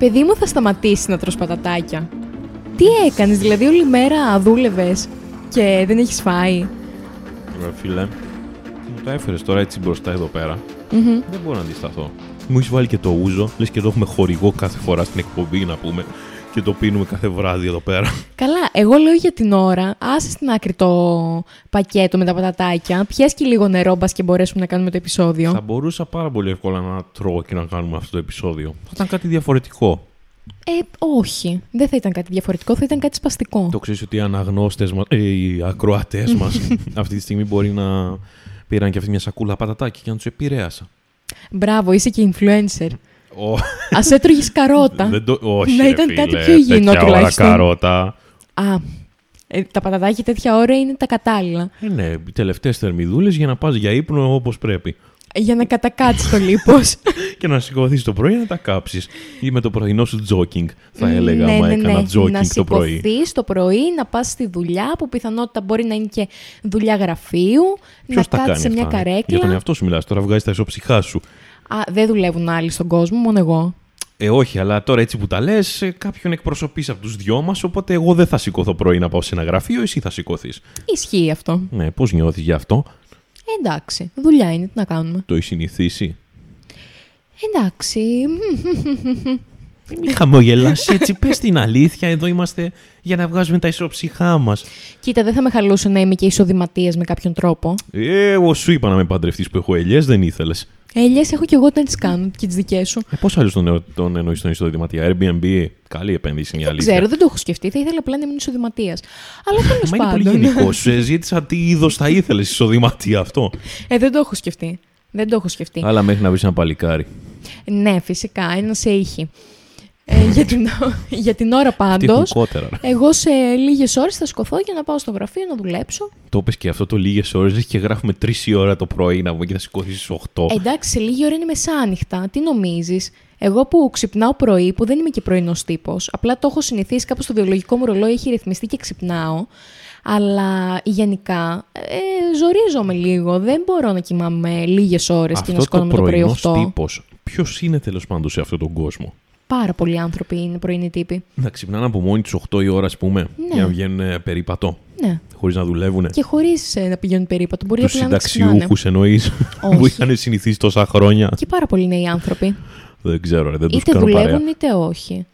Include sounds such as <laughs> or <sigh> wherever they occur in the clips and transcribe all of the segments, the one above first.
Παιδί μου θα σταματήσει να τρως πατατάκια. Τι έκανες, δηλαδή όλη μέρα δούλευες και δεν έχεις φάει; Ρε φίλε, μου τα έφερες τώρα έτσι μπροστά εδώ πέρα. Μμμ. Δεν μπορώ να αντισταθώ. Μου έχεις βάλει και το ούζο, λες και το έχουμε χορηγό κάθε φορά στην εκπομπή να πούμε. Και το πίνουμε κάθε βράδυ εδώ πέρα. Καλά, εγώ λέω για την ώρα, άσε στην άκρη το πακέτο με τα πατατάκια, πιες και λίγο νερό, μπας και μπορέσουμε να κάνουμε το επεισόδιο. Θα μπορούσα πάρα πολύ εύκολα να τρώω και να κάνουμε αυτό το επεισόδιο. Θα ήταν κάτι διαφορετικό. Ε, όχι. Δεν θα ήταν κάτι διαφορετικό, θα ήταν κάτι σπαστικό. Το ξέρεις ότι οι αναγνώστες μα, ε, οι ακροατές μας <laughs> αυτή τη στιγμή μπορεί να πήραν και αυτή μια σακούλα πατατάκι και να τους επηρέασα. Μπράβο, είσαι και influencer. Ω, Α έτρωγες <laughs> καρότα. δεν το, όχι, Να ρε ήταν φίλε, κάτι πιο υγιεινό τέτοια ώρα τουλάχιστον. καρότα. Α, ε, τα πατατάκια τέτοια ώρα είναι τα κατάλληλα. Ε, ναι, οι τελευταίες θερμιδούλες για να πας για ύπνο όπως πρέπει. Για να κατακάτσεις το λίπος. <laughs> και να σηκωθείς το πρωί να τα κάψεις. Ή με το πρωινό σου τζόκινγκ, θα έλεγα, ναι, άμα ναι, έκανα ναι. τζόκινγκ να το πρωί. σηκωθείς το πρωί, να πας στη δουλειά, που πιθανότητα μπορεί να είναι και δουλειά γραφείου, Ποιος να τα κάνει κάτσεις σε μια αυτά, ε; καρέκλα. Για τον εαυτό σου μιλάς. Τώρα βγάζεις τα ισοψυχά σου. Α, δεν δουλεύουν άλλοι στον κόσμο, μόνο εγώ. Ε, όχι, αλλά τώρα έτσι που τα λες, κάποιον εκπροσωπείς από τους δυο μας. Οπότε εγώ δεν θα σηκωθώ πρωί να πάω σε ένα γραφείο, εσύ θα σηκωθείς. Ισχύει αυτό. Ναι, πώς νιώθεις γι' αυτό, Ε, εντάξει, δουλειά είναι, τι να κάνουμε. το έχεις συνηθίσει; Εντάξει, Μην χαμογελάσει έτσι, πες την αλήθεια. Εδώ είμαστε για να βγάζουμε τα ισοψυχά μας. κοίτα, δεν θα με χαλούσε να είμαι και ισοδηματίας με κάποιον τρόπο. Ε, εγώ σου είπα να με παντρευτείς που έχω ελιέ, δεν ήθελες. Έλιες έχω και εγώ να τις κάνω και τις δικές σου. Ε, Πώς άλλο τον, τον εννοείς τον εισοδηματία, Airbnb, καλή επένδυση είναι η Δεν αλήθεια. ξέρω, δεν το έχω σκεφτεί. Θα ήθελα απλά να ήμουν ισοδηματίας. Αλλά τέλος Μα είναι πολύ πάντων. γενικός. Σου ζήτησα τι είδος θα ήθελες εισοδηματία αυτό. Ε, δεν το έχω σκεφτεί. Δεν το έχω σκεφτεί. Αλλά μέχρι να βρεις ένα παλικάρι. Ναι, φυσικά, ένα σε ήχη. Ε, για, την, <laughs> για την ώρα Τι έχουν πάντως, κότερα. ρε. εγώ σε λίγες ώρες θα σκοθώ για να πάω στο γραφείο να δουλέψω. Το πες και αυτό το λίγες ώρες και γράφουμε 3 η ώρα το πρωί να πούμε και θα σηκωθείς στις 8. Ε, εντάξει, σε λίγη ώρα είναι μεσάνυχτα. Τι νομίζεις; Εγώ που ξυπνάω πρωί, που δεν είμαι και πρωινός τύπος, απλά το έχω συνηθίσει κάπου στο βιολογικό μου ρολόι, έχει ρυθμιστεί και ξυπνάω. Αλλά γενικά ε, ζορίζομαι λίγο. Δεν μπορώ να κοιμάμαι λίγες ώρες και να αυτό το σηκώνομαι το πρωί πρωινός 8. τύπος, ποιος είναι τέλος πάντων σε αυτόν τον κόσμο; Πάρα πολλοί άνθρωποι είναι πρωινοί τύποι. Να ξυπνάνε από μόνοι τους 8 η ώρα, ας πούμε, Ναι. για να βγαίνουν ε, περίπατο, Ναι. χωρίς να δουλεύουν. Και χωρίς να πηγαίνουν περίπατο. Μπορεί Τους απλά να ξυπνάνε. συνταξιούχου εννοείς <laughs> που Όχι. είχαν συνηθίσει τόσα χρόνια. Και πάρα πολλοί νέοι άνθρωποι. Δεν ξέρω, ρε, δεν τους είτε κάνω δουλεύουν παρέα. είτε όχι.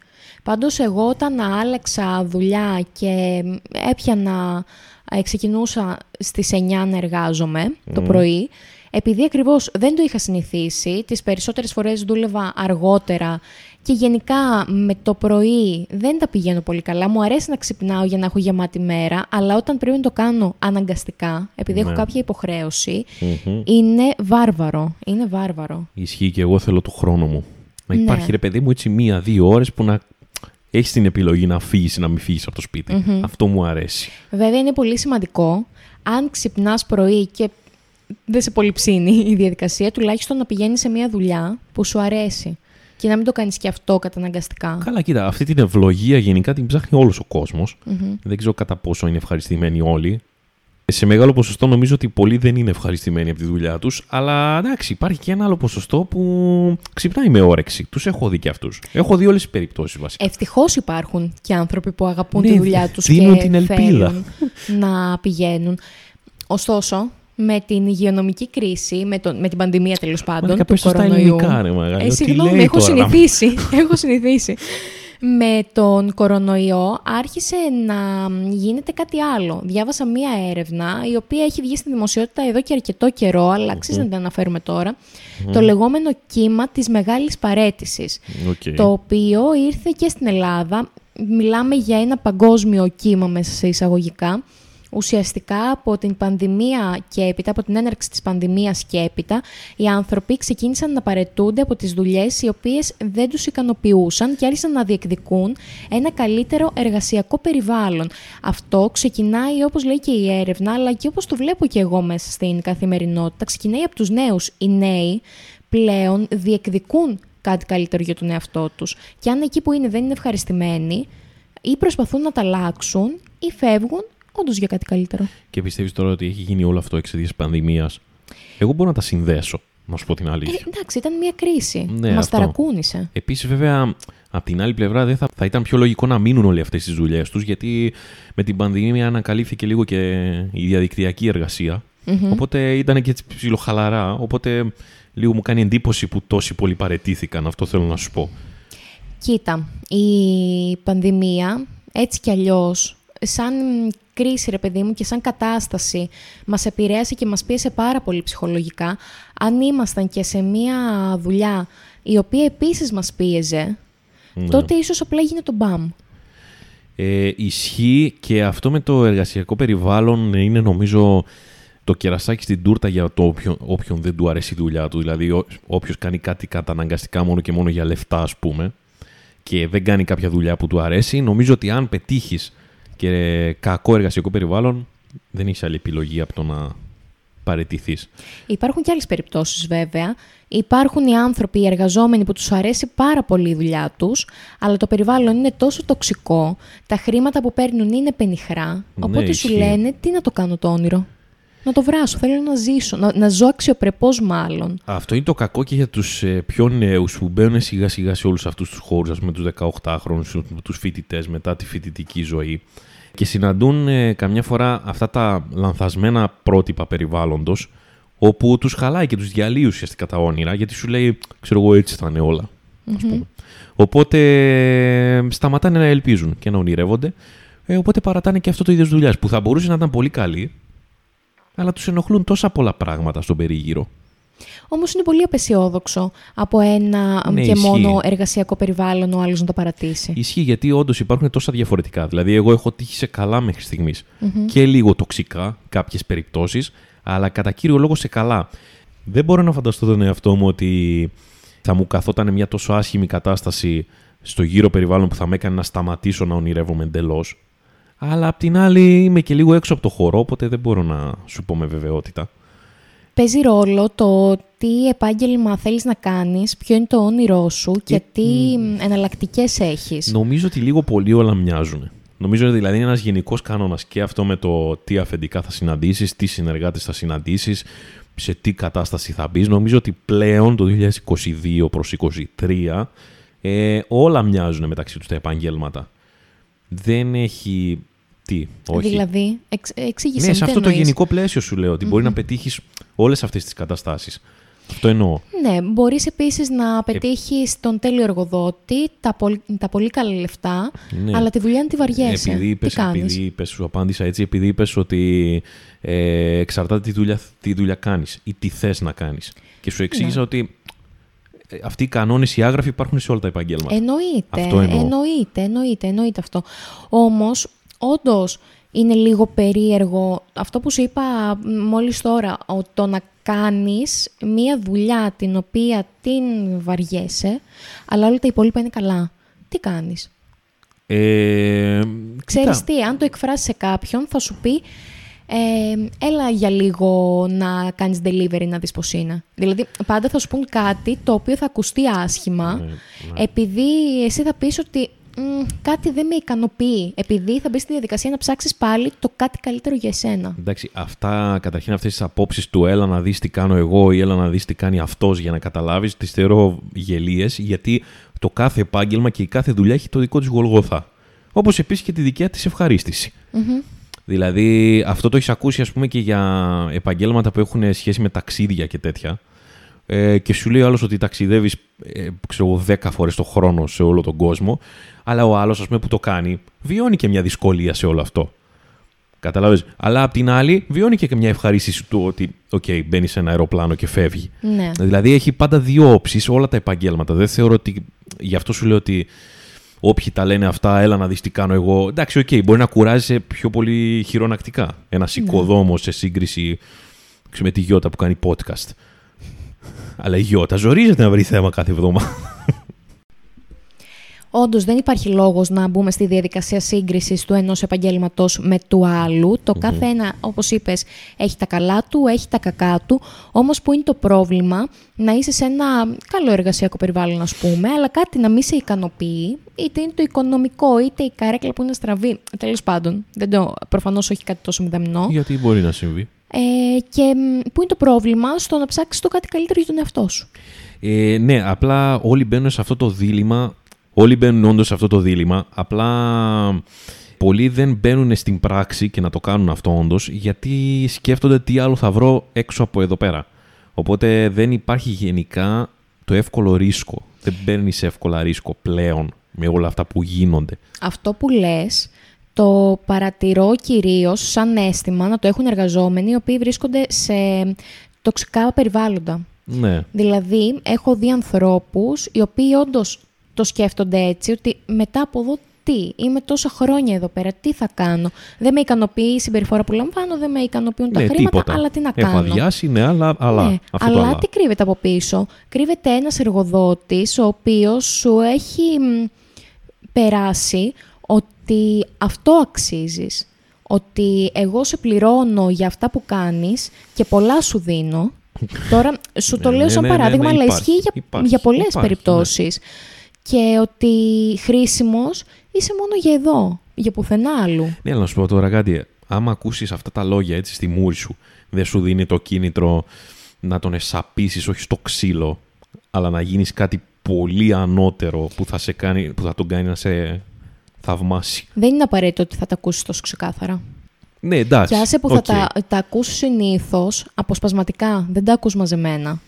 Πάντως εγώ όταν άλλαξα δουλειά και έπιανα, ε, ξεκινούσα στις 9 να εργάζομαι το πρωί, επειδή ακριβώς δεν το είχα συνηθίσει, τις περισσότερες φορές δούλευα αργότερα και γενικά με το πρωί δεν τα πηγαίνω πολύ καλά. Μου αρέσει να ξυπνάω για να έχω γεμάτη μέρα, αλλά όταν πρέπει να το κάνω αναγκαστικά, επειδή έχω Ναι. κάποια υποχρέωση, Μμμ. είναι βάρβαρο. Είναι βάρβαρο. Ισχύει και εγώ θέλω το χρόνο μου. Να Ναι. υπάρχει ρε παιδί μου έτσι μία-δύο ώρες που να έχεις την επιλογή να φύγεις ή να μην φύγεις από το σπιτι Αυτό μου αρέσει. Βέβαια είναι πολύ σημαντικό αν ξυπνάς πρωί και δεν σε πολύ ψήνει η διαδικασία, τουλάχιστον να πηγαίνεις σε μια δουλειά που σου αρέσει και να μην το κάνεις και αυτό καταναγκαστικά. Καλά, κοίτα, αυτή την ευλογία γενικά την ψάχνει όλος ο κόσμος. Δεν ξέρω κατά πόσο είναι ευχαριστημένοι όλοι. Σε μεγάλο ποσοστό νομίζω ότι πολλοί δεν είναι ευχαριστημένοι από τη δουλειά τους. Αλλά εντάξει, υπάρχει και ένα άλλο ποσοστό που ξυπνάει με όρεξη. Τους έχω δει και αυτούς. Έχω δει όλες τις περιπτώσεις βασικά. Ευτυχώς υπάρχουν και άνθρωποι που αγαπούν Ναι, τη δουλειά τους δίνουν και την ελπίδα. θέλουν να πηγαίνουν. Ωστόσο, με την υγειονομική κρίση, με, τον, με την πανδημία τέλος πάντων, Μαλάκα, του πες το στα κορονοϊού. ελληνικά, ρε μαγάλη. Ε, Τι συγγνώμη, λέει έχω τώρα; να- συνηθίσει. <laughs> έχω συνηθίσει. Με τον κορονοϊό άρχισε να γίνεται κάτι άλλο. Διάβασα μία έρευνα η οποία έχει βγει στη δημοσιότητα εδώ και αρκετό καιρό, αλλά αξίζει να την αναφέρουμε τώρα. Το λεγόμενο κύμα της μεγάλης παρέτησης, Οκ. το οποίο ήρθε και στην Ελλάδα. Μιλάμε για ένα παγκόσμιο κύμα μέσα σε εισαγωγικά. Ουσιαστικά από την πανδημία και έπειτα, από την έναρξη της πανδημίας και έπειτα, οι άνθρωποι ξεκίνησαν να παρετούνται από τις δουλειές οι οποίες δεν τους ικανοποιούσαν και άρχισαν να διεκδικούν ένα καλύτερο εργασιακό περιβάλλον. Αυτό ξεκινάει όπως λέει και η έρευνα, αλλά και όπως το βλέπω και εγώ μέσα στην καθημερινότητα, ξεκινάει από τους νέους. Οι νέοι πλέον διεκδικούν κάτι καλύτερο για τον εαυτό τους. Και αν εκεί που είναι δεν είναι ευχαριστημένοι, ή προσπαθούν να τα αλλάξουν, ή φεύγουν όντως για κάτι καλύτερο. Και πιστεύεις τώρα ότι έχει γίνει όλο αυτό εξαιτίας πανδημίας; Εγώ μπορώ να τα συνδέσω. να σου πω την αλήθεια. Ε, εντάξει, ήταν μια κρίση. Ναι, Μας αυτό. ταρακούνησε. Επίσης, βέβαια, από την άλλη πλευρά δεν θα, θα ήταν πιο λογικό να μείνουν όλοι αυτές τις δουλειές τους, γιατί με την πανδημία ανακαλύφθηκε λίγο και η διαδικτυακή εργασία. Μμμ. Οπότε ήταν και έτσι ψιλοχαλαρά. Οπότε λίγο μου κάνει εντύπωση που τόσοι πολλοί παρετήθηκαν. Αυτό θέλω να σου πω. Κοίτα, η πανδημία έτσι κι αλλιώς, σαν κρίση ρε παιδί μου και σαν κατάσταση μας επηρέασε και μας πίεσε πάρα πολύ ψυχολογικά. Αν ήμασταν και σε μια δουλειά η οποία επίσης μας πίεζε, Ναι. τότε ίσως απλά έγινε το μπαμ. Ε, ισχύει και αυτό με το εργασιακό περιβάλλον είναι νομίζω το κερασάκι στην τούρτα για το όποιον, όποιον δεν του αρέσει η δουλειά του. Δηλαδή, όποιος κάνει κάτι καταναγκαστικά μόνο και μόνο για λεφτά, ας πούμε, και δεν κάνει κάποια δουλειά που του αρέσει, νομίζω ότι αν πετύχεις και κακό εργασιακό περιβάλλον, δεν έχεις άλλη επιλογή από το να παρετηθεί. Υπάρχουν και άλλες περιπτώσεις βέβαια. Υπάρχουν οι άνθρωποι, οι εργαζόμενοι που τους αρέσει πάρα πολύ η δουλειά τους, αλλά το περιβάλλον είναι τόσο τοξικό, τα χρήματα που παίρνουν είναι πενιχρά, οπότε σου ισχύει. λένε τι να το κάνω το όνειρο. Να το βράσω, θέλω να ζήσω, να, να ζω αξιοπρεπώς μάλλον. Αυτό είναι το κακό και για τους πιο νέους που μπαίνουν σιγά σιγά σε όλους αυτούς τους χώρους, ας πούμε τους 18χρονου, τους φοιτητές μετά τη φοιτητική ζωή. Και συναντούν ε, καμιά φορά αυτά τα λανθασμένα πρότυπα περιβάλλοντος, όπου τους χαλάει και τους διαλύει ουσιαστικά τα όνειρα, γιατί σου λέει, ξέρω εγώ, έτσι θα είναι όλα. Ας πούμε. Οπότε ε, σταματάνε να ελπίζουν και να ονειρεύονται. Ε, οπότε παρατάνε και αυτό το είδος δουλειάς που θα μπορούσε να ήταν πολύ καλή, αλλά τους ενοχλούν τόσα πολλά πράγματα στον περίγυρο. Όμως είναι πολύ απεσιόδοξο από ένα Ναι, και ισχύει. μόνο εργασιακό περιβάλλον ο άλλος να το παρατήσει. Ισχύει γιατί όντως υπάρχουν τόσα διαφορετικά. Δηλαδή, εγώ έχω τύχει σε καλά μέχρι στιγμής. και λίγο τοξικά κάποιες περιπτώσεις, αλλά κατά κύριο λόγο σε καλά. Δεν μπορώ να φανταστώ τον εαυτό μου ότι θα μου καθόταν μια τόσο άσχημη κατάσταση στο γύρο περιβάλλον που θα με έκανε να σταματήσω να ονειρεύομαι εντελώς. Αλλά απ' την άλλη είμαι και λίγο έξω από το χώρο, οπότε δεν μπορώ να σου πω με βεβαιότητα. Παίζει ρόλο το τι επάγγελμα θέλεις να κάνεις, ποιο είναι το όνειρό σου και, τι εναλλακτικές έχεις. Νομίζω ότι λίγο πολύ όλα μοιάζουν. Νομίζω ότι δηλαδή είναι ένας γενικός κανόνας και αυτό με το τι αφεντικά θα συναντήσεις, τι συνεργάτες θα συναντήσεις, σε τι κατάσταση θα μπεις. Νομίζω ότι πλέον το 2022 προς 2023 ε, όλα μοιάζουν μεταξύ τους τα επαγγέλματα. Δεν έχει. Τι, όχι. Δηλαδή, εξ, εξήγησε ναι, μου, σε τι αυτό το εννοείς. γενικό πλαίσιο σου λέω ότι μπορεί να πετύχεις όλες αυτές τις καταστάσεις. Αυτό εννοώ. Ναι, μπορείς επίσης να πετύχεις τον τέλειο εργοδότη, τα, πολ- τα πολύ καλά λεφτά, Ναι. αλλά τη δουλειά είναι τη βαριέσαι. Επειδή είπες, τι κάνεις; επειδή είπες, σου απάντησα έτσι, επειδή είπες ότι ε, εξαρτάται τι δουλειά, τι δουλειά κάνεις ή τι θες να κάνεις. Και σου εξήγησα Ναι. ότι ε, αυτοί οι κανόνες, οι άγραφοι υπάρχουν σε όλα τα επαγγέλματα. Εννοείται, Αυτό εννοώ. εννοείται, εννοείται, εννοείται αυτό. Όμως, όντως, είναι λίγο περίεργο αυτό που σου είπα μόλις τώρα, ο- το να κάνεις μία δουλειά την οποία την βαριέσαι, αλλά όλα τα υπόλοιπα είναι καλά. Τι κάνεις; Ε, Ξέρεις κοίτα, τι, αν το εκφράσεις σε κάποιον θα σου πει ε, έλα για λίγο να κάνεις delivery να δεις πώς είναι. Δηλαδή πάντα θα σου πούν κάτι το οποίο θα ακουστεί άσχημα Ναι, ναι. επειδή εσύ θα πεις ότι «Μ, κάτι δεν με ικανοποιεί. Επειδή θα μπεις στη διαδικασία να ψάξεις πάλι το κάτι καλύτερο για εσένα. Εντάξει, αυτά, καταρχήν αυτές τις απόψεις του έλα να δεις τι κάνω εγώ ή έλα να δεις τι κάνει αυτός για να καταλάβεις, τις θεωρώ γελίες, γιατί το κάθε επάγγελμα και η κάθε δουλειά έχει το δικό της γολγοθά. Όπως επίσης και τη δικιά της ευχαρίστηση. Μμμ. Δηλαδή, αυτό το έχεις ακούσει, ας πούμε, και για επαγγέλματα που έχουν σχέση με ταξίδια και τέτοια. Ε, και σου λέει ο άλλος ότι ταξιδεύεις, ε, ξέρω εγώ, 10 φορές το χρόνο σε όλο τον κόσμο. Αλλά ο άλλος, ας πούμε, που το κάνει, βιώνει και μια δυσκολία σε όλο αυτό. Καταλάβες; Αλλά απ' την άλλη, βιώνει και μια ευχαρίστηση του ότι, οκ, μπαίνει σε ένα αεροπλάνο και φεύγει. Ναι. Δηλαδή έχει πάντα δύο όψεις όλα τα επαγγέλματα. Δεν θεωρώ ότι. Γι' αυτό σου λέω ότι όποιοι τα λένε αυτά, έλα να δεις τι κάνω εγώ. Εντάξει, οκ, μπορεί να κουράζει πιο πολύ χειρονακτικά. Ένα οικοδόμο σε σύγκριση ξέρω, με τη Γιώτα που κάνει podcast. Αλλά η Γιώτα ζορίζεται να βρει θέμα κάθε εβδομάδα. Όντως, δεν υπάρχει λόγος να μπούμε στη διαδικασία σύγκρισης του ενός επαγγέλματος με του άλλου. Το κάθε ένα, όπως είπες, έχει τα καλά του, έχει τα κακά του. Όμως, που είναι το πρόβλημα να είσαι σε ένα καλό εργασιακό περιβάλλον, ας πούμε, αλλά κάτι να μην σε ικανοποιεί, είτε είναι το οικονομικό, είτε η καρέκλα που είναι στραβή. Τέλος πάντων, δεν το, προφανώς όχι κάτι τόσο μηδαμινό. Γιατί μπορεί να συμβεί. Ε, και πού είναι το πρόβλημα στο να ψάξεις το κάτι καλύτερο για τον εαυτό σου. Ε, ναι, απλά όλοι μπαίνουν σε αυτό το δίλημα. Όλοι μπαίνουν όντως σε αυτό το δίλημα. Απλά πολλοί δεν μπαίνουν στην πράξη και να το κάνουν αυτό όντως, γιατί σκέφτονται τι άλλο θα βρω έξω από εδώ πέρα. Οπότε δεν υπάρχει γενικά το εύκολο ρίσκο. Δεν παίρνεις εύκολα ρίσκο πλέον με όλα αυτά που γίνονται. Αυτό που λες το παρατηρώ κυρίως σαν αίσθημα να το έχουν εργαζόμενοι οι οποίοι βρίσκονται σε τοξικά περιβάλλοντα. Ναι. Δηλαδή, έχω δει ανθρώπους οι οποίοι όντως το σκέφτονται έτσι, ότι μετά από εδώ τι, είμαι τόσα χρόνια εδώ πέρα, τι θα κάνω; Δεν με ικανοποιεί η συμπεριφορά που λαμβάνω, δεν με ικανοποιούν τα ναι, χρήματα, τίποτα. αλλά τι να Έχω κάνω; αδειάσει, ναι, αλλά, αλλά, Ναι, αυτό αλλά το αλλά. τι κρύβεται από πίσω; Κρύβεται ένας εργοδότης ο οποίος σου έχει μ, περάσει ότι αυτό αξίζεις. Ότι εγώ σε πληρώνω για αυτά που κάνεις και πολλά σου δίνω. <laughs> Τώρα σου το Ναι, λέω ναι, σαν ναι, ναι, παράδειγμα, ναι, αλλά υπάρχει, ισχύει για, υπάρχει, για πολλές υπάρχει, ναι. περιπτώσεις. Και ότι χρήσιμος είσαι μόνο για εδώ, για πουθενά άλλου. Ναι, αλλά να σου πω τώρα κάτι. Άμα ακούσεις αυτά τα λόγια έτσι στη μούρη σου, δεν σου δίνει το κίνητρο να τον σαπίσεις όχι στο ξύλο, αλλά να γίνεις κάτι πολύ ανώτερο που θα, σε κάνει, που θα τον κάνει να σε θαυμάσει. Δεν είναι απαραίτητο ότι θα τα ακούσεις τόσο ξεκάθαρα. Ναι, εντάξει. Και άσε που οκ. θα τα, τα ακούσεις συνήθως αποσπασματικά, δεν τα ακούς μαζεμένα.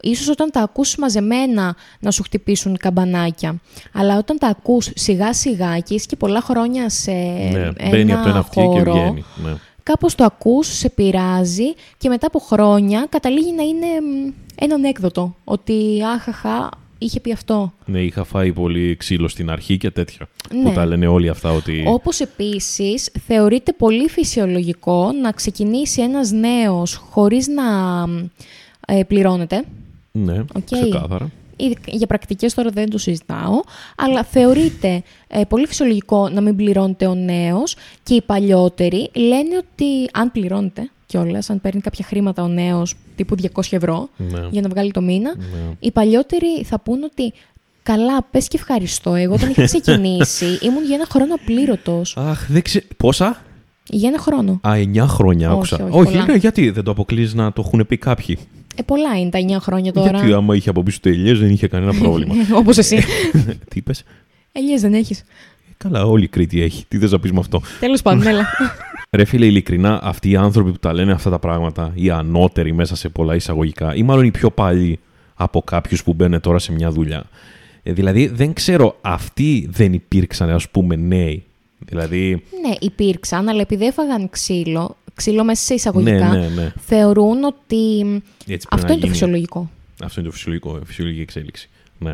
Ίσως όταν τα ακούς μαζεμένα να σου χτυπήσουν καμπανάκια. Αλλά όταν τα ακούς σιγά σιγά και είσαι και πολλά χρόνια σε Ναι, ένα μπαίνει από το ένα αυτιά και χώρο, βγαίνει. Ναι. κάπως το ακούς, σε πειράζει και μετά από χρόνια καταλήγει να είναι μ, ένα ανέκδοτο. Ότι άχαχα, είχε πει αυτό. ναι, είχα φάει πολύ ξύλο στην αρχή και τέτοια. Ναι. Που τα λένε όλοι αυτά ότι. Όπως επίσης θεωρείται πολύ φυσιολογικό να ξεκινήσει ένας νέος χωρίς να ε, πληρώνεται. Ναι, Οκ. ξεκάθαρα. Ήδη Για πρακτικές τώρα δεν το συζητάω, αλλά θεωρείται ε, πολύ φυσιολογικό να μην πληρώνεται ο νέος και οι παλιότεροι λένε ότι αν πληρώνεται κιόλας, αν παίρνει κάποια χρήματα ο νέος τύπου 200 ευρώ Ναι. για να βγάλει το μήνα, Ναι. οι παλιότεροι θα πούν ότι καλά, πες και ευχαριστώ. Εγώ όταν είχα ξεκινήσει <laughs> ήμουν για ένα χρόνο απλήρωτος. Αχ, δεν ξέρω. Πόσα; Για ένα χρόνο. Α, 9 χρόνια Όχι, άκουσα. όχι, πολλά. ναι, γιατί δεν το αποκλείω να το έχουν πει κάποιοι; Ε, πολλά είναι τα 9 χρόνια τώρα. Γιατί άμα είχε από πίσω το ελιές δεν είχε κανένα πρόβλημα. <laughs> Όπως εσύ. <laughs> Τι είπες; Ελιές δεν έχεις. Ε, Καλά, όλη η Κρήτη έχει. Τι θες να πεις με αυτό; Τέλος πάντων, έλα. <laughs> Ρε φίλε, ειλικρινά, αυτοί οι άνθρωποι που τα λένε αυτά τα πράγματα, οι ανώτεροι μέσα σε πολλά εισαγωγικά, ή μάλλον οι πιο παλιοί από κάποιους που μπαίνουν τώρα σε μια δουλειά. Ε, δηλαδή, δεν ξέρω, αυτοί δεν υπήρξαν, ας πούμε, νέοι. Δηλαδή, ναι, υπήρξαν, αλλά επειδή έφαγαν ξύλο, ξύλο μέσα σε εισαγωγικά, ναι, ναι, ναι. θεωρούν ότι Έτσι πρέπει αυτό να είναι το γίνει. φυσιολογικό. Αυτό είναι το φυσιολογικό, φυσιολογική εξέλιξη. Ναι.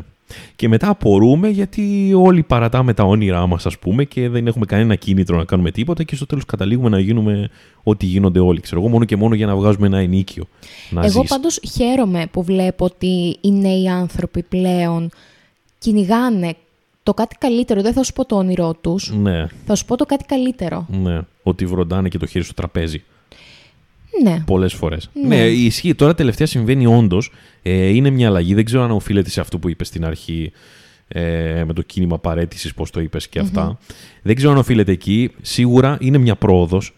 Και μετά απορούμε γιατί όλοι παρατάμε τα όνειρά μας, ας πούμε, και δεν έχουμε κανένα κίνητρο να κάνουμε τίποτα και στο τέλος καταλήγουμε να γίνουμε ό,τι γίνονται όλοι. Ξέρω εγώ, μόνο και μόνο για να βγάζουμε ένα ενίκιο. Να Εγώ ζεις. πάντως χαίρομαι που βλέπω ότι οι νέοι άνθρωποι πλέον κυνηγάνε το κάτι καλύτερο. Δεν θα σου πω το όνειρό τους, Ναι, θα σου πω το κάτι καλύτερο. ναι. Ότι βροντάνε και το χέρι στο τραπέζι. Ναι. Πολλές φορές. Ναι. Ναι. ισχύει. Τώρα τελευταία συμβαίνει όντως. Ε, είναι μια αλλαγή. Δεν ξέρω αν οφείλεται σε αυτό που είπες στην αρχή ε, με το κίνημα παρέτησης, πώς το είπες και αυτα Δεν ξέρω αν οφείλεται εκεί. Σίγουρα είναι μια πρόοδος.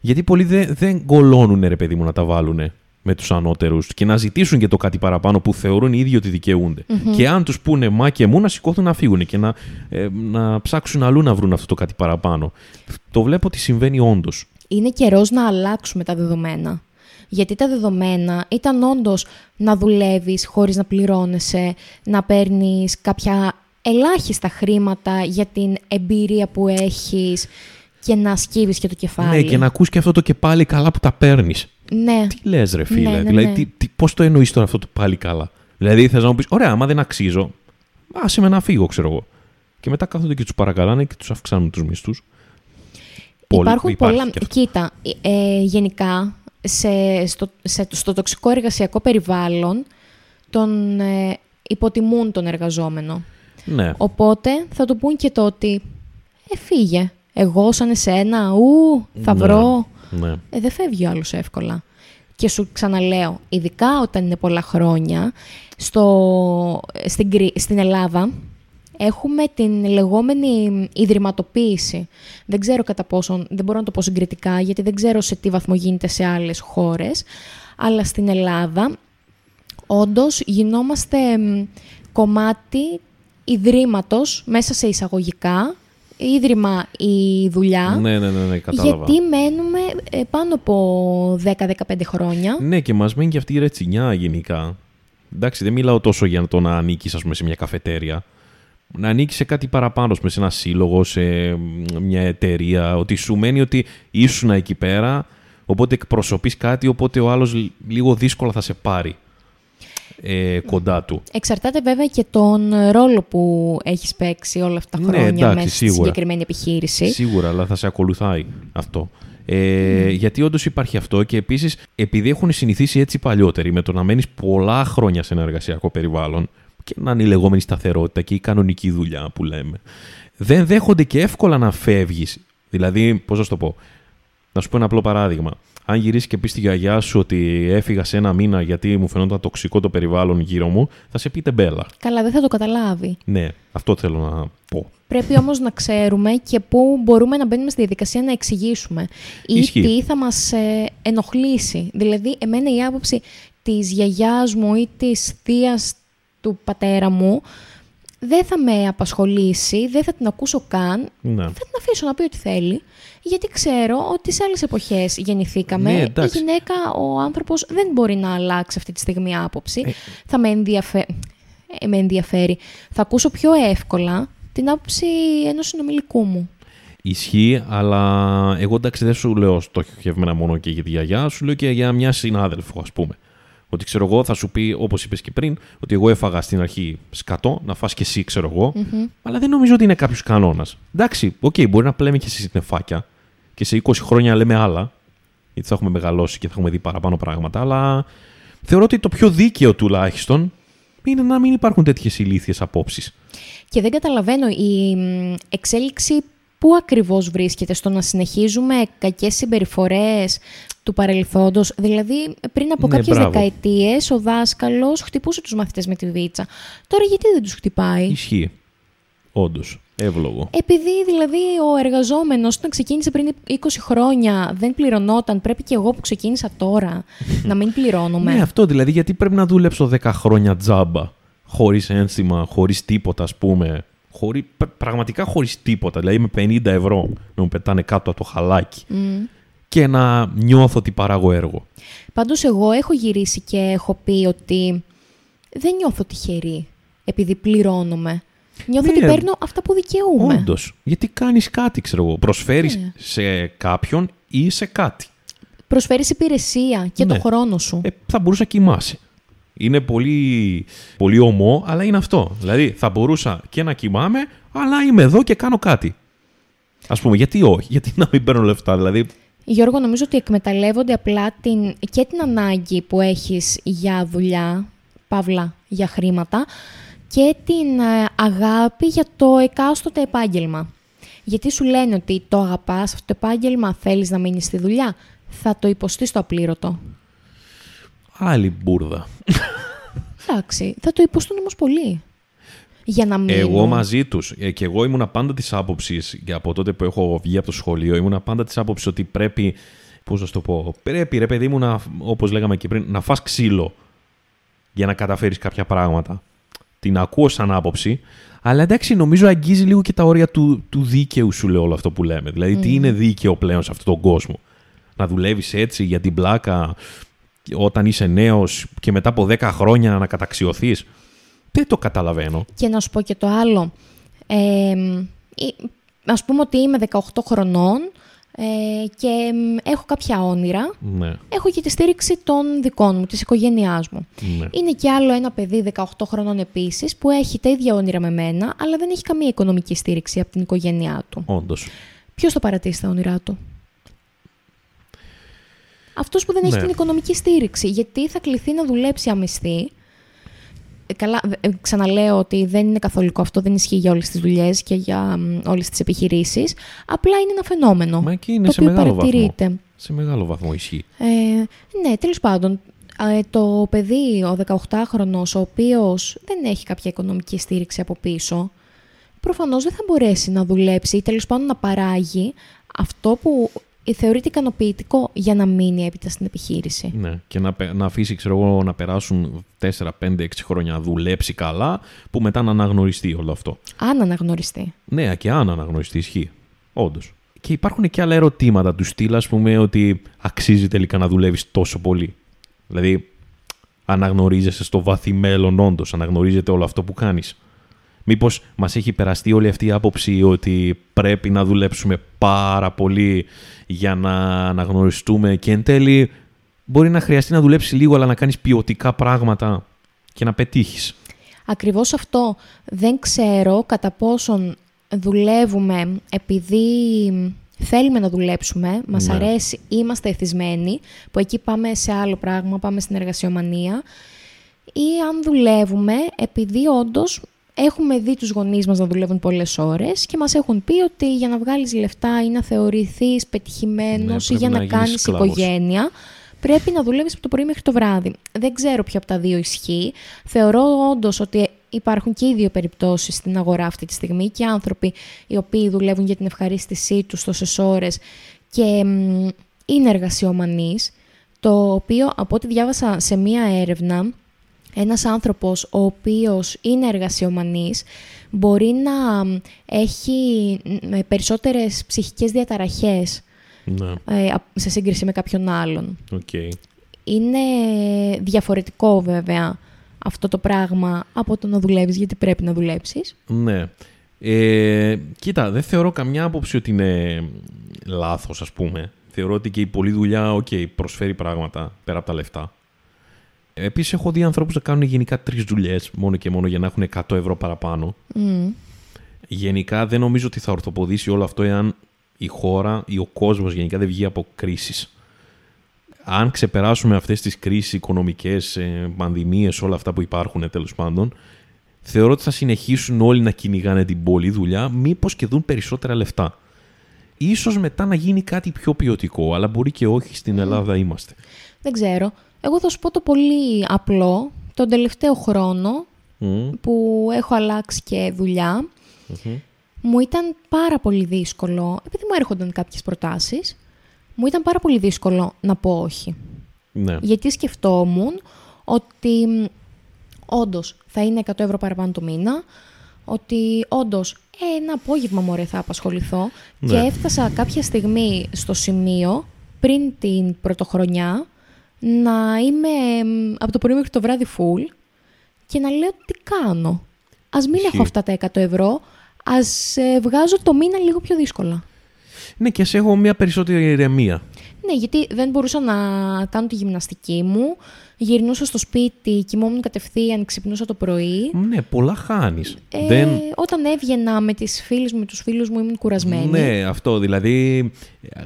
Γιατί πολλοί δεν, δεν κολώνουν, ρε παιδί μου, να τα βάλουν με τους ανώτερους και να ζητήσουν και το κάτι παραπάνω που θεωρούν οι ίδιοι ότι δικαιούνται. Και αν τους πούνε μα και μου, να σηκώθουν να φύγουν και να, ε, να ψάξουν αλλού να βρουν αυτό το κάτι παραπάνω. Το βλέπω ότι συμβαίνει όντως. είναι καιρός να αλλάξουμε τα δεδομένα. Γιατί τα δεδομένα ήταν όντως να δουλεύεις χωρίς να πληρώνεσαι, να παίρνεις κάποια ελάχιστα χρήματα για την εμπειρία που έχεις και να σκύβεις και το κεφάλι. Ναι, και να ακούς και αυτό το και πάλι καλά που τα παίρνεις. Ναι. Τι λες, ρε φίλε. Ναι, ναι, δηλαδή, ναι. τι, τι, πώς το εννοείς τώρα αυτό το πάλι καλά. Δηλαδή, θες να μου πεις, Ωραία, άμα δεν αξίζω, άσε με να φύγω, ξέρω εγώ. Και μετά κάθονται και τους παρακαλάνε και τους αυξάνουν τους μισθούς. Υπάρχουν πολλά. Κοίτα, ε, γενικά σε, στο, σε, στο τοξικό εργασιακό περιβάλλον τον ε, υποτιμούν τον εργαζόμενο. Ναι. Οπότε θα του πούν και το ότι ε, φύγε. Εγώ σαν εσένα, ου, θα Ναι. βρω. ναι. Ε, δεν φεύγει ο άλλος εύκολα. Και σου ξαναλέω, ειδικά όταν είναι πολλά χρόνια, στο, στην, Κρή- στην Ελλάδα έχουμε την λεγόμενη ιδρυματοποίηση. Δεν ξέρω κατά πόσον, δεν μπορώ να το πω συγκριτικά, γιατί δεν ξέρω σε τι βαθμό γίνεται σε άλλες χώρες, αλλά στην Ελλάδα όντως γινόμαστε κομμάτι ιδρύματος μέσα σε εισαγωγικά, ίδρυμα η δουλειά. Ναι, ναι, ναι, ναι κατάλαβα. Γιατί μένουμε ε, πάνω από 10-15 χρόνια. Ναι, και μας μένει και αυτή η ρετσινιά γενικά. Εντάξει, δεν μιλάω τόσο για το να ανήκεις, ας πούμε, σε μια καφετέρια. Να ανήκεις σε κάτι παραπάνω, σε ένα σύλλογο, σε μια εταιρεία. Ότι σου μένει ότι ήσουν εκεί πέρα, οπότε εκπροσωπείς κάτι, οπότε ο άλλος λίγο δύσκολα θα σε πάρει ε, κοντά του. Εξαρτάται βέβαια και τον ρόλο που έχεις παίξει όλα αυτά τα ναι, χρόνια ναι, μέσα στη συγκεκριμένη επιχείρηση. Σίγουρα, αλλά θα σε ακολουθάει αυτό. Ε, Γιατί όντως υπάρχει αυτό και επίσης επειδή έχουν συνηθίσει έτσι παλιότεροι με το να μένεις πολλά χρόνια σε ένα εργασιακό περιβάλλον και να είναι η λεγόμενη σταθερότητα και η κανονική δουλειά που λέμε, δεν δέχονται και εύκολα να φεύγεις. Δηλαδή, πώς να το πω, να σου πω ένα απλό παράδειγμα αν γυρίσεις και πεις στη γιαγιά σου ότι έφυγα σε ένα μήνα γιατί μου φαινόταν τοξικό το περιβάλλον γύρω μου, θα σε πείτε μπέλα. Καλά, δεν θα το καταλάβει. Ναι, αυτό θέλω να πω. Πρέπει όμως να ξέρουμε και πού μπορούμε να μπαίνουμε στη διαδικασία να εξηγήσουμε. Ή τι θα μας ε, ενοχλήσει. Δηλαδή, εμένα η άποψη της γιαγιάς μου ή της θείας του πατέρα μου δεν θα με απασχολήσει, δεν θα την ακούσω καν. Ναι. Θα την αφήσω να πει ό,τι θέλει. Γιατί ξέρω ότι σε άλλες εποχές γεννηθήκαμε. Ναι, η γυναίκα, ο άνθρωπος δεν μπορεί να αλλάξει αυτή τη στιγμή άποψη. Ε. Θα με, ενδιαφε... ε, με ενδιαφέρει. Θα ακούσω πιο εύκολα την άποψη ενός συνομήλικου μου. Ισχύει, αλλά εγώ εντάξει δεν σου λέω στοχευμένα μόνο και για τη γιαγιά, σου λέω και για μια συνάδελφο, ας πούμε. Ότι ξέρω εγώ, θα σου πει, όπως είπες και πριν, ότι εγώ έφαγα στην αρχή σκατό, να φας και εσύ, ξέρω εγώ. Mm-hmm. Αλλά δεν νομίζω ότι είναι κάποιος κανόνας. Εντάξει, OK, okay, μπορεί να πλέουμε σε συννεφάκια και σε 20 χρόνια λέμε άλλα, γιατί θα έχουμε μεγαλώσει και θα έχουμε δει παραπάνω πράγματα. Αλλά θεωρώ ότι το πιο δίκαιο τουλάχιστον είναι να μην υπάρχουν τέτοιες ηλίθιες απόψεις. Και δεν καταλαβαίνω η εξέλιξη πού ακριβώς βρίσκεται στο να συνεχίζουμε κακές συμπεριφορές του παρελθόντος; Δηλαδή, πριν από ναι, κάποιες μπράβο. δεκαετίες, ο δάσκαλος χτυπούσε τους μαθητές με τη βίτσα. Τώρα γιατί δεν τους χτυπάει; Ισχύει. Όντως. Εύλογο. Επειδή δηλαδή ο εργαζόμενος όταν ξεκίνησε πριν 20 χρόνια δεν πληρωνόταν, πρέπει και εγώ που ξεκίνησα τώρα <laughs> να μην πληρώνομαι. Ναι, αυτό δηλαδή, γιατί πρέπει να δουλέψω 10 χρόνια τζάμπα, χωρίς ένσημα, χωρίς τίποτα, ας πούμε. Χωρί, πραγματικά χωρίς τίποτα. Δηλαδή με 50 ευρώ να μου πετάνε κάτω από το χαλάκι. Mm και να νιώθω ότι παράγω έργο. Πάντως εγώ έχω γυρίσει και έχω πει ότι δεν νιώθω τυχερή επειδή πληρώνομαι. Νιώθω ναι, ότι παίρνω αυτά που δικαιούμαι. Όντως. Γιατί κάνεις κάτι, ξέρω εγώ. Προσφέρεις ναι. σε κάποιον ή σε κάτι. Προσφέρεις υπηρεσία και ναι. το χρόνο σου. Ε, θα μπορούσα να κοιμάσαι. Είναι πολύ, πολύ ομό, αλλά είναι αυτό. Δηλαδή, θα μπορούσα και να κοιμάμαι, αλλά είμαι εδώ και κάνω κάτι. Α πούμε, γιατί όχι, <laughs> γιατί να μην παίρνω λεφτά. Δηλαδή, Γιώργο, νομίζω ότι εκμεταλλεύονται απλά την, και την ανάγκη που έχεις για δουλειά, παύλα, για χρήματα, και την ε, αγάπη για το εκάστοτε επάγγελμα. Γιατί σου λένε ότι το αγαπάς αυτό το επάγγελμα, θέλεις να μείνεις στη δουλειά, θα το υποστείς το απλήρωτο. Άλλη μπουρδα. Εντάξει, θα το υποστούν όμως πολύ για να μείνω. Εγώ μαζί τους. Ε, και εγώ ήμουνα πάντα της άποψης, και από τότε που έχω βγει από το σχολείο, ήμουνα πάντα της άποψης ότι πρέπει. Πώς να το πω. Πρέπει, ρε παιδί μου, όπως λέγαμε και πριν, να φας ξύλο για να καταφέρεις κάποια πράγματα. Την ακούω σαν άποψη. Αλλά εντάξει, νομίζω αγγίζει λίγο και τα όρια του, του δίκαιου σου, λέω όλο αυτό που λέμε. Δηλαδή, τι είναι δίκαιο πλέον σε αυτόν τον κόσμο. Να δουλεύεις έτσι για την πλάκα όταν είσαι νέος και μετά από 10 χρόνια να καταξιωθείς. Δεν το καταλαβαίνω. Και να σου πω και το άλλο. Ε, ας πούμε ότι είμαι 18 χρονών ε, και έχω κάποια όνειρα. Ναι. Έχω και τη στήριξη των δικών μου, της οικογένειάς μου. Ναι. Είναι και άλλο ένα παιδί 18 χρονών επίσης που έχει τα ίδια όνειρα με μένα, αλλά δεν έχει καμία οικονομική στήριξη από την οικογένειά του. Όντως. Ποιος το παρατήσει τα όνειρά του; Αυτός που δεν έχει ναι. την οικονομική στήριξη, γιατί θα κληθεί να δουλέψει αμυστή ε, καλά, ε, ξαναλέω ότι δεν είναι καθολικό αυτό, δεν ισχύει για όλες τις δουλειές και για όλες τις επιχειρήσεις. Απλά είναι ένα φαινόμενο. Μα εκεί είναι το σε οποίο μεγάλο παρατηρείται. Βαθμό. Σε μεγάλο βαθμό ισχύει. Ε, ναι, τέλος πάντων, ε, το παιδί, ο 18χρονος, ο οποίος δεν έχει κάποια οικονομική στήριξη από πίσω, προφανώς δεν θα μπορέσει να δουλέψει ή τέλος πάντων να παράγει αυτό που θεωρείται ικανοποιητικό για να μείνει έπειτα στην επιχείρηση. Ναι, και να, να αφήσει ξέρω εγώ, να περάσουν 4, 5, 6 χρόνια να δουλέψει καλά, που μετά να αναγνωριστεί όλο αυτό. Αν αναγνωριστεί. Ναι, και αν αναγνωριστεί, ισχύει. Όντως. Και υπάρχουν και άλλα ερωτήματα του στυλ, ας πούμε, ότι αξίζει τελικά να δουλεύεις τόσο πολύ. Δηλαδή, αναγνωρίζεσαι στο βαθύ μέλλον, όντως, αναγνωρίζεται όλο αυτό που κάνεις. Μήπως μας έχει περαστεί όλη αυτή η άποψη ότι πρέπει να δουλέψουμε πάρα πολύ για να αναγνωριστούμε και εν τέλει μπορεί να χρειαστεί να δουλέψεις λίγο αλλά να κάνεις ποιοτικά πράγματα και να πετύχεις. Ακριβώς αυτό. Δεν ξέρω κατά πόσον δουλεύουμε επειδή θέλουμε να δουλέψουμε, μας ναι. αρέσει, είμαστε εθισμένοι, που εκεί πάμε σε άλλο πράγμα, πάμε στην εργασιομανία, ή αν δουλεύουμε επειδή όντως έχουμε δει τους γονείς μας να δουλεύουν πολλές ώρες και μας έχουν πει ότι για να βγάλεις λεφτά ή να θεωρηθείς πετυχημένος ναι, ή για να, να κάνεις οικογένεια, πρέπει να δουλεύεις από το πρωί μέχρι το βράδυ. Δεν ξέρω ποιο από τα δύο ισχύει. Θεωρώ όντως ότι υπάρχουν και οι δύο περιπτώσεις στην αγορά αυτή τη στιγμή και άνθρωποι οι οποίοι δουλεύουν για την ευχαρίστησή τους τόσες ώρες και είναι εργασιομανείς, το οποίο από ό,τι διάβασα σε μία έρευνα ένας άνθρωπος ο οποίος είναι εργασιομανής μπορεί να έχει περισσότερες ψυχικές διαταραχές ναι. ε, σε σύγκριση με κάποιον άλλον. Okay. Είναι διαφορετικό βέβαια αυτό το πράγμα από το να δουλεύεις γιατί πρέπει να δουλέψεις. Ναι. Ε, κοίτα, δεν θεωρώ καμιά άποψη ότι είναι λάθος ας πούμε. Θεωρώ ότι και η πολλή δουλειά okay, προσφέρει πράγματα πέρα από τα λεφτά. Επίσης, έχω δει ανθρώπους να κάνουν γενικά τρεις δουλειές μόνο και μόνο για να έχουν 100 ευρώ παραπάνω. Γενικά, δεν νομίζω ότι θα ορθοποδήσει όλο αυτό εάν η χώρα ή ο κόσμος γενικά δεν βγει από κρίσεις. Αν ξεπεράσουμε αυτές τις κρίσεις οικονομικές, ε, πανδημίες, όλα αυτά που υπάρχουν τέλος πάντων, θεωρώ ότι θα συνεχίσουν όλοι να κυνηγάνε την πολλή δουλειά, μήπως και δουν περισσότερα λεφτά. Ίσως μετά να γίνει κάτι πιο ποιοτικό, αλλά μπορεί και όχι στην Ελλάδα είμαστε. Δεν ξέρω. Εγώ θα σου πω το πολύ απλό. Τον τελευταίο χρόνο που έχω αλλάξει και δουλειά, μου ήταν πάρα πολύ δύσκολο, επειδή μου έρχονταν κάποιες προτάσεις, μου ήταν πάρα πολύ δύσκολο να πω όχι. Ναι. Γιατί σκεφτόμουν ότι όντως θα είναι 100 ευρώ παραπάνω το μήνα, ότι όντως ένα απόγευμα μωρέ θα απασχοληθώ και Ναι. έφτασα κάποια στιγμή στο σημείο πριν την πρωτοχρονιά να είμαι μ, από το πρωί μέχρι το βράδυ full και να λέω τι κάνω; Ας μην Ισχύει. έχω αυτά τα 100 ευρώ, ας ε, βγάζω το μήνα λίγο πιο δύσκολα. Ναι, και σε έχω μια περισσότερη ηρεμία. Ναι, γιατί δεν μπορούσα να κάνω τη γυμναστική μου, γυρνούσα στο σπίτι, κοιμόμουν κατευθείαν, ξυπνούσα το πρωί. Ναι, πολλά χάνεις. Ε, Δεν... Όταν έβγαινα με τις φίλες μου, με τους φίλους μου, ήμουν κουρασμένη. Ναι, αυτό. Δηλαδή,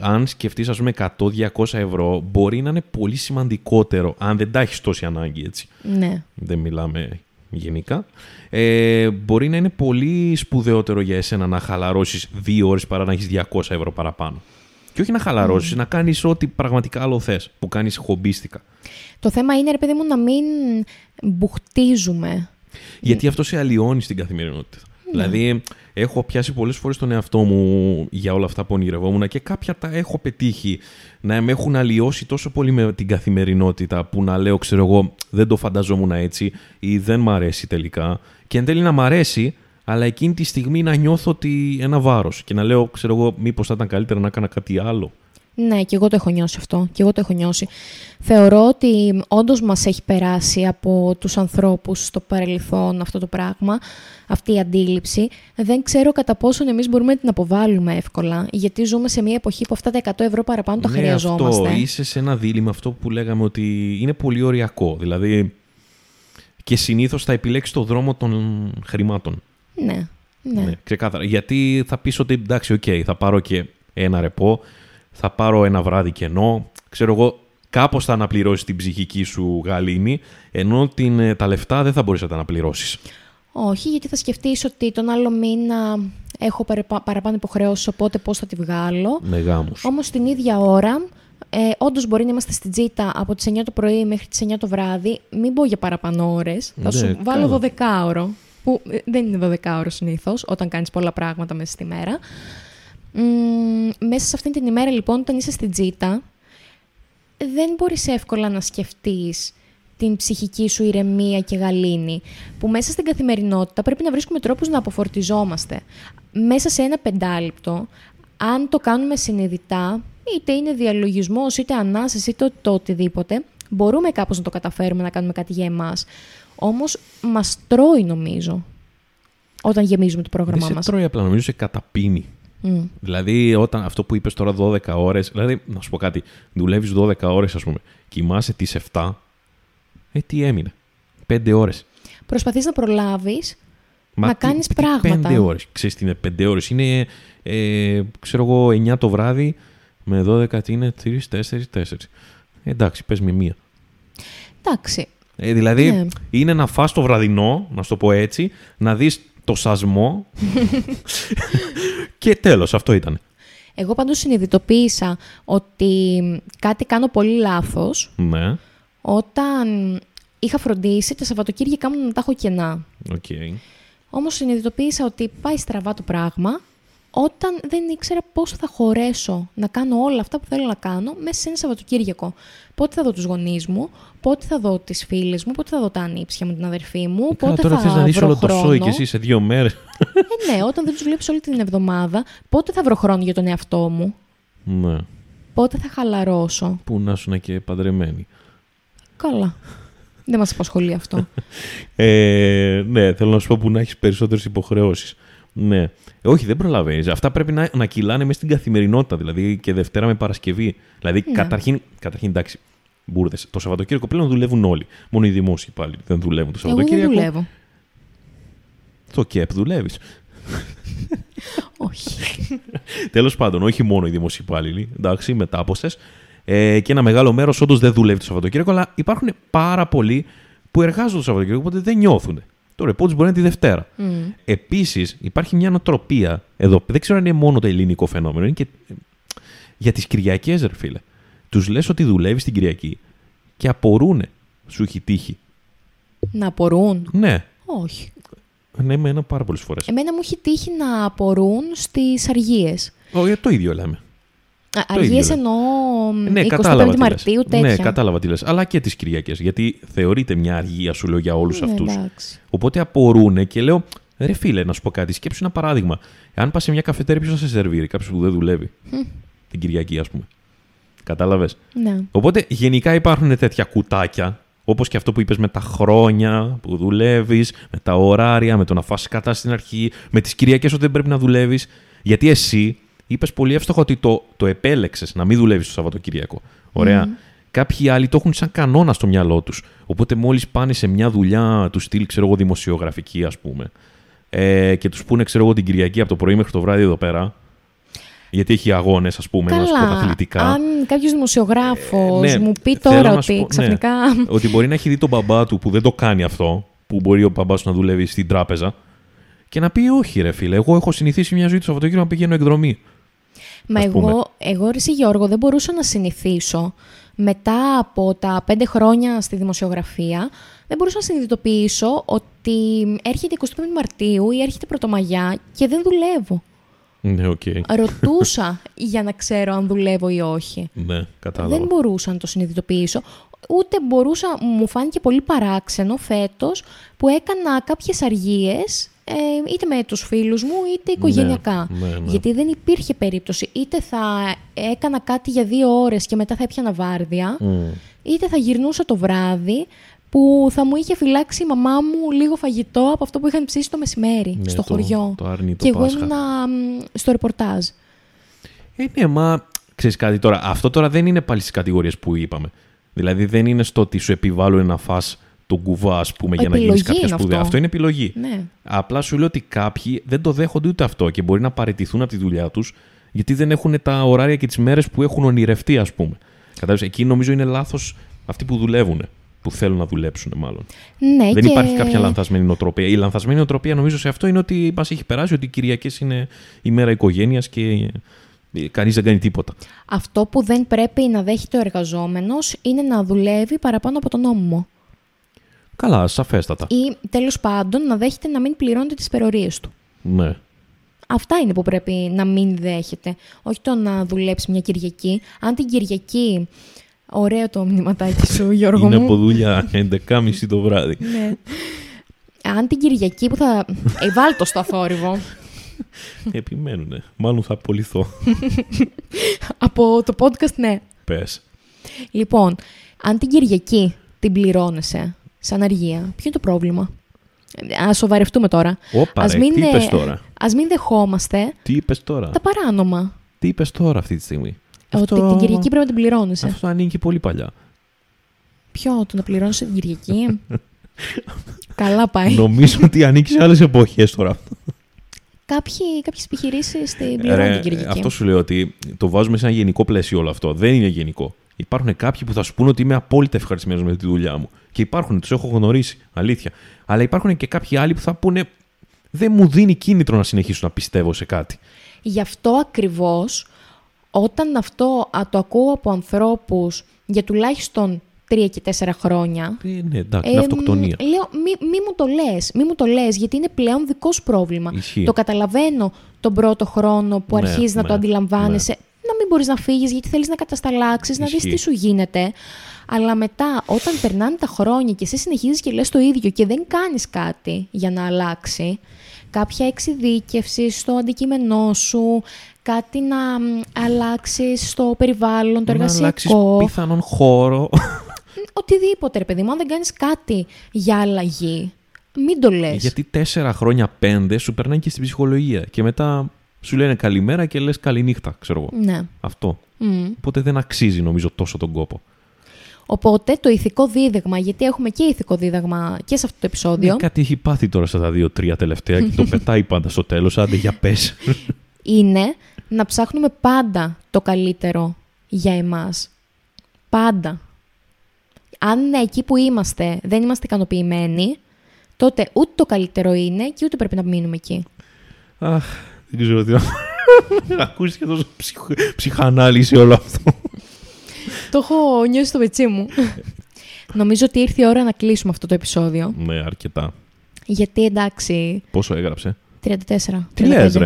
αν σκεφτείς, ας πούμε, 100-200 ευρώ, μπορεί να είναι πολύ σημαντικότερο αν δεν τα έχεις τόση ανάγκη, έτσι. ναι. Δεν μιλάμε γενικά. Ε, μπορεί να είναι πολύ σπουδαιότερο για εσένα να χαλαρώσεις δύο ώρες παρά να έχεις 200 ευρώ παραπάνω. Και όχι να χαλαρώσεις, να κάνεις ό,τι πραγματικά άλλο θες, που κάνεις χομπίστικα. Το θέμα είναι, ρε παιδί μου, να μην μπουχτίζουμε. Γιατί αυτό σε αλλοιώνει στην καθημερινότητα. Δηλαδή, έχω πιάσει πολλές φορές τον εαυτό μου για όλα αυτά που ονειρευόμουν και κάποια τα έχω πετύχει να με έχουν αλλοιώσει τόσο πολύ με την καθημερινότητα που να λέω, ξέρω εγώ, δεν το φανταζόμουν έτσι ή δεν μ' αρέσει τελικά. Και εν τέλει να μ' αρέσει, αλλά εκείνη τη στιγμή να νιώθω ότι ένα βάρος και να λέω, ξέρω εγώ, μήπως θα ήταν καλύτερα να έκανα κάτι άλλο. Ναι, και εγώ το έχω νιώσει αυτό. Και εγώ το έχω νιώσει. Θεωρώ ότι όντως μας έχει περάσει από τους ανθρώπους στο παρελθόν αυτό το πράγμα, αυτή η αντίληψη. Δεν ξέρω κατά πόσον εμείς μπορούμε να την αποβάλουμε εύκολα, γιατί ζούμε σε μια εποχή που αυτά τα 100 ευρώ παραπάνω τα ναι, χρειαζόμαστε. αυτό. Είσαι σε ένα δίλημμα αυτό που λέγαμε ότι είναι πολύ οριακό. Δηλαδή, και συνήθως θα επιλέξεις το δρόμο των χρημάτων. Ναι, ναι. Ναι, ξεκάθαρα. Γιατί θα πεις ότι εντάξει, οκ, θα πάρω και ένα ρεπό, θα πάρω ένα βράδυ κενό, ξέρω εγώ, κάπως θα αναπληρώσεις την ψυχική σου γαλήνη, ενώ την, ε, τα λεφτά δεν θα μπορείς να τα αναπληρώσεις. Όχι, γιατί θα σκεφτείς ότι τον άλλο μήνα έχω παραπα- παραπάνω υποχρεώσεις, οπότε πώς θα τη βγάλω. Με γάμους. Όμως την ίδια ώρα, ε, όντως μπορεί να είμαστε στην τζίτα από τις 9 το πρωί μέχρι τις 9 το βράδυ. Μην πω για παραπάνω ώρες. Θα Ναι, σου βάλω καλά. 12 ώρο. Που ε, δεν είναι 12 ώρο συνήθως, όταν κάνεις πολλά πράγματα μέσα στη μέρα. μέσα σε αυτήν την ημέρα, λοιπόν, όταν είσαι στην τζίτα, δεν μπορείς εύκολα να σκεφτείς την ψυχική σου ηρεμία και γαλήνη, που μέσα στην καθημερινότητα πρέπει να βρίσκουμε τρόπους να αποφορτιζόμαστε. Μέσα σε ένα πεντάλεπτο, αν το κάνουμε συνειδητά, είτε είναι διαλογισμός, είτε ανάσες, είτε το οτιδήποτε, μπορούμε κάπως να το καταφέρουμε να κάνουμε κάτι για εμάς. Όμως μας τρώει νομίζω όταν γεμίζουμε το πρόγραμμά Δεν μας. σε τρώει απλά, νομίζω σε καταπίνει. Mm. Δηλαδή, όταν αυτό που είπες τώρα 12 ώρες, δηλαδή, να σου πω κάτι, δουλεύεις 12 ώρες, ας πούμε, κοιμάσαι τις 7, ε, τι έμεινε. 5 ώρες. Προσπαθείς να προλάβεις να κάνεις τι, πράγματα. 5 ώρες. Ξέρεις τι είναι 5 ώρες. Είναι, ε, ξέρω εγώ, 9 το βράδυ με 12 τι είναι 3, 4, 4. Ε, εντάξει, πες με μία. Εντάξει. Ε, δηλαδή, Ναι. είναι να φας το βραδινό, να σου το πω έτσι, να δεις το σασμό <laughs> και τέλος, αυτό ήταν. Εγώ πάντως συνειδητοποίησα ότι κάτι κάνω πολύ λάθος Ναι, όταν είχα φροντίσει τα Σαββατοκύριακά μου να τα έχω κενά. οκ. Όμως συνειδητοποίησα ότι πάει στραβά το πράγμα όταν δεν ήξερα πώς θα χωρέσω να κάνω όλα αυτά που θέλω να κάνω μέσα σε ένα Σαββατοκύριακο. Πότε θα δω τους γονείς μου, πότε θα δω τις φίλες μου, πότε θα δω τα ανήψια μου, την αδερφή μου, Ε, Καλά, πότε τώρα θα θες να δεις βρω όλο το χρόνο. σόι και εσύ σε δύο μέρες. Ε, ναι, όταν δεν τους βλέπεις όλη την εβδομάδα, πότε θα βρω χρόνο για τον εαυτό μου, ναι, πότε θα χαλαρώσω; που να σου και παντρεμένοι. Καλά. Δεν μας απασχολεί αυτό. Ε, ναι, θέλω να σου πω που να έχεις περισσότερες υποχρεώσεις. Ναι. Ε, όχι, δεν προλαβαίνεις. Αυτά πρέπει να, να κυλάνε μέσα στην καθημερινότητα, δηλαδή και Δευτέρα με Παρασκευή. Δηλαδή, Ναι. καταρχήν, καταρχήν, εντάξει, μπουρδες. Το Σαββατοκύριακο πλέον δουλεύουν όλοι. Μόνο οι δημόσιοι πάλι δεν δουλεύουν το Εγώ δεν Σαββατοκύριακο. δουλεύω. Το ΚΕΠ δουλεύεις. Όχι. <laughs> Τέλος πάντων, όχι μόνο οι δημόσιοι υπάλληλοι, εντάξει, μετάποστε. Ε, και ένα μεγάλο μέρος όντως δεν δουλεύει το Σαββατοκύριακο, αλλά υπάρχουν πάρα πολλοί που εργάζονται το Σαββατοκύριακο, οπότε δεν νιώθουν. Το ρεπό του μπορεί να είναι τη Δευτέρα. Μμ. Επίσης, υπάρχει μια νοοτροπία εδώ. Δεν ξέρω αν είναι μόνο το ελληνικό φαινόμενο. Είναι και ε, για τις Κυριακές, ρε φίλε. Τους λες ότι δουλεύεις την Κυριακή και απορούνε. Σου έχει τύχει. Να απορούν. Ναι, Όχι. ναι, με ένα πάρα πολλές φορές. Εμένα μου έχει τύχει να απορούν στις αργίες. Όχι, το ίδιο λέμε. Α, Το Αργίες ίδιο εννοώ Ναι, 25 κατάλαβα. τι λες. Μαρτίου, τέτοια. Ναι, κατάλαβα τι λες. Αλλά και τις Κυριακές. Γιατί θεωρείται μια αργία, σου λέω, για όλους Ναι, αυτούς. εντάξει. Οπότε απορούνε και λέω, ρε φίλε, να σου πω κάτι. Σκέψου ένα παράδειγμα. Αν πας σε μια καφετέρια, ποιος θα σε σερβίρει, κάποιος που δεν δουλεύει. Την Κυριακή, ας πούμε. Κατάλαβες; Ναι. Οπότε γενικά υπάρχουν τέτοια κουτάκια, όπως και αυτό που είπες με τα χρόνια που δουλεύεις, με τα ωράρια, με το να φας κατά στην αρχή, με τις Κυριακές ότι δεν πρέπει να δουλεύεις. Γιατί εσύ είπες πολύ εύστοχα ότι το, το επέλεξες να μην δουλεύεις το Σαββατοκύριακο. Ωραία. Κάποιοι άλλοι το έχουν σαν κανόνα στο μυαλό τους. Οπότε μόλις πάνε σε μια δουλειά του στυλ, ξέρω εγώ, δημοσιογραφική, ας πούμε, ε, και τους πούνε, ξέρω εγώ, την Κυριακή από το πρωί μέχρι το βράδυ εδώ πέρα. Γιατί έχει αγώνες, ας πούμε, να σου πω Καλά, αθλητικά. αν κάποιος δημοσιογράφος ναι, μου πει θέλω τώρα να σου ότι πω, ναι. ξαφνικά... ότι μπορεί να έχει δει τον μπαμπά του που δεν το κάνει αυτό, που μπορεί ο μπαμπάς του να δουλεύει στην τράπεζα, και να πει: Όχι, ρε φίλε, εγώ έχω συνηθίσει μια ζωή του Σαββατοκύριακο να πηγαίνω εκδρομή. Μα ας πούμε. εγώ, εγώ ρε εσύ, Γιώργο, δεν μπορούσα να συνηθίσω μετά από τα πέντε χρόνια στη δημοσιογραφία, δεν μπορούσα να συνειδητοποιήσω ότι έρχεται 25 Μαρτίου ή έρχεται Πρωτομαγιά και δεν δουλεύω. Ναι, οκ. Ρωτούσα <laughs> για να ξέρω αν δουλεύω ή όχι. Ναι, κατάλαβα. Δεν μπορούσα να το συνειδητοποιήσω. Ούτε μπορούσα, μου φάνηκε πολύ παράξενο φέτος που έκανα κάποιες αργίες ε, είτε με τους φίλους μου είτε οικογενειακά. ναι, ναι. Γιατί δεν υπήρχε περίπτωση. Είτε θα έκανα κάτι για δύο ώρες και μετά θα έπιανα βάρδια, Μμ. είτε θα γυρνούσα το βράδυ που θα μου είχε φυλάξει η μαμά μου λίγο φαγητό από αυτό που είχαν ψήσει το μεσημέρι Ναι, στο το- χωριό. το άρνη το και εγώ Πάσχα. ήμουνα μ, στο ρεπορτάζ. Ε, ναι, μα ξέρεις κάτι τώρα. Αυτό τώρα δεν είναι πάλι στις κατηγορίες που είπαμε. Δηλαδή δεν είναι στο ότι σου επιβάλλουν να φας τον κουβά, ας πούμε, για να γίνεις Επιλογή κάποια είναι σπουδαία. αυτό. Αυτό είναι επιλογή. Ναι. Απλά σου λέω ότι κάποιοι δεν το δέχονται ούτε αυτό και μπορεί να παραιτηθούν από τη δουλειά τους γιατί δεν έχουν τα ωράρια και τις μέρες που έχουν ονειρευτεί, ας πούμε. Κατάλαβες, εκεί νομίζω είναι λάθος αυτοί που δουλεύουν, που θέλουν να δουλέψουν μάλλον. Ναι, δεν και... υπάρχει κάποια λανθασμένη νοοτροπία. Η λανθασμένη νοοτροπία νομίζω σε αυτό είναι ότι μας έχει περάσει ότι οι Κυριακές είναι η μέρα οικογένειας και κανείς δεν κάνει τίποτα. Αυτό που δεν πρέπει να δέχεται ο εργαζόμενος είναι να δουλεύει παραπάνω από τον νόμο. Καλά, σαφέστατα. Ή τέλος πάντων να δέχεται να μην πληρώνετε τις υπερορίε του. Ναι. Αυτά είναι που πρέπει να μην δέχεται. Όχι το να δουλέψει μια Κυριακή. Αν την Κυριακή. Ωραίο το μηνυματάκι σου, <laughs> Γιώργο Είναι μου. από δουλειά 11.30 το βράδυ. Ναι. Αν την Κυριακή που θα. Ε, βάλ το στο αθόρυβο. Επιμένουνε. Μάλλον θα απολυθώ. <laughs> Από το podcast, ναι. Πες. Λοιπόν, αν την Κυριακή την πληρώνεσαι σαν αργία, ποιο είναι το πρόβλημα; Α σοβαρευτούμε τώρα. Όπα, Ας ρε, μην, τι ε, είπες τώρα; Ας μην δεχόμαστε Τι είπες τώρα; τα παράνομα. Τι είπες τώρα αυτή τη στιγμή; Ότι την Κυριακή πρέπει να την πληρώνεσαι. Αυτό ανήκει πολύ παλιά. Ποιο, το να πληρώνεσαι την Κυριακή; <laughs> Καλά πάει. Νομίζω ότι ανήκει σε άλλες εποχές τώρα. Κάποιοι, κάποιες επιχειρήσεις την πληρώνουν Ρε, την Κυριακή. αυτό σου λέω ότι το βάζουμε σε ένα γενικό πλαίσιο όλο αυτό. Δεν είναι γενικό. Υπάρχουν κάποιοι που θα σου πούνε ότι είμαι απόλυτα ευχαριστημένος με τη δουλειά μου. Και υπάρχουν, τους έχω γνωρίσει, αλήθεια. Αλλά υπάρχουν και κάποιοι άλλοι που θα πούνε δεν μου δίνει κίνητρο να συνεχίσω να πιστεύω σε κάτι. Γι' αυτό ακριβώς, όταν αυτό α, το ακούω από ανθρώπους για τουλάχιστον τρία και τέσσερα χρόνια, Ε, ναι, εντάξει, είναι εμ, αυτοκτονία. λέω, μη, μη μου το λες, μη μου το λες, γιατί είναι πλέον δικός σου πρόβλημα. Ισχύει. Το καταλαβαίνω τον πρώτο χρόνο που Ναι, αρχίζεις να ναι, το αντιλαμβάνεσαι, να μην μπορείς να φύγεις γιατί θέλεις να κατασταλάξεις, να δεις Ισχύει. τι σου γίνεται. Αλλά μετά, όταν περνάνε τα χρόνια και εσύ συνεχίζεις και λες το ίδιο και δεν κάνεις κάτι για να αλλάξει, κάποια εξειδίκευση στο αντικείμενό σου, κάτι να μ, αλλάξεις στο περιβάλλον, το να αλλάξεις εργασιακό, πιθανόν χώρο. οτιδήποτε ρε παιδί μου, αν δεν κάνεις κάτι για αλλαγή, μην το λες. Γιατί τέσσερα χρόνια, πέντε σου περνάει και στην ψυχολογία. Και μετά σου λένε καλημέρα και λες καληνύχτα, ξέρω εγώ. Ναι. Αυτό. Μμ. Οπότε δεν αξίζει νομίζω τόσο τον κόπο. Οπότε το ηθικό δίδαγμα, γιατί έχουμε και ηθικό δίδαγμα και σε αυτό το επεισόδιο, Ναι, κάτι έχει πάθει τώρα στα δύο-τρία τελευταία και το <laughs> πετάει πάντα στο τέλος. Άντε για πες. είναι να ψάχνουμε πάντα το καλύτερο για εμάς. Πάντα. Αν ναι, εκεί που είμαστε δεν είμαστε ικανοποιημένοι, τότε ούτε το καλύτερο είναι και ούτε πρέπει να μείνουμε εκεί. Αχ, δεν ξέρω τι να. Ακούστηκε τόσο ψυχ... ψυχανάλυση όλο αυτό. το έχω νιώσει στο πετσί μου. Νομίζω ότι ήρθε η ώρα να κλείσουμε αυτό το επεισόδιο. ναι, αρκετά. Γιατί εντάξει, Πόσο έγραψε; 34. Τι 35. λες ρε.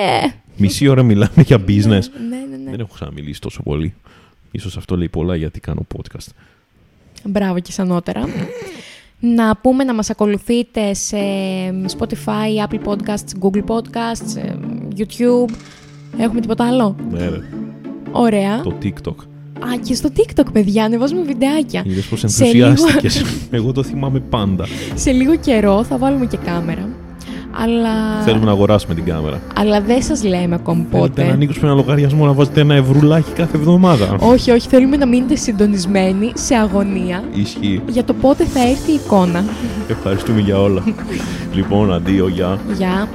Ε, Μισή ώρα μιλάμε για business. ναι, ναι, ναι. Δεν έχω ξαναμιλήσει τόσο πολύ. Ίσως αυτό λέει πολλά γιατί κάνω podcast. Μπράβο και σανότερα. Να πούμε να μας ακολουθείτε σε Spotify, Apple Podcasts, Google Podcasts, ε, YouTube. Έχουμε τίποτα άλλο; Ναι, ρε. Ωραία. Το TikTok. Α, και στο TikTok, παιδιά, ανεβάζουμε βιντεάκια. Είδες πω Σε λίγο- ενθουσιάστηκε. Εγώ το θυμάμαι πάντα. Σε λίγο καιρό θα βάλουμε και κάμερα. Αλλά, Θέλουμε να αγοράσουμε την κάμερα. αλλά δεν σας λέμε ακόμη Θέλετε πότε. να ανοίξουμε ένα λογαριασμό να βάζετε ένα ευρουλάκι κάθε εβδομάδα. Όχι, όχι, θέλουμε να μείνετε συντονισμένοι σε αγωνία Ισχύει. για το πότε θα έρθει η εικόνα. Ευχαριστούμε για όλα. <laughs> λοιπόν, αντίο, γεια. Γεια.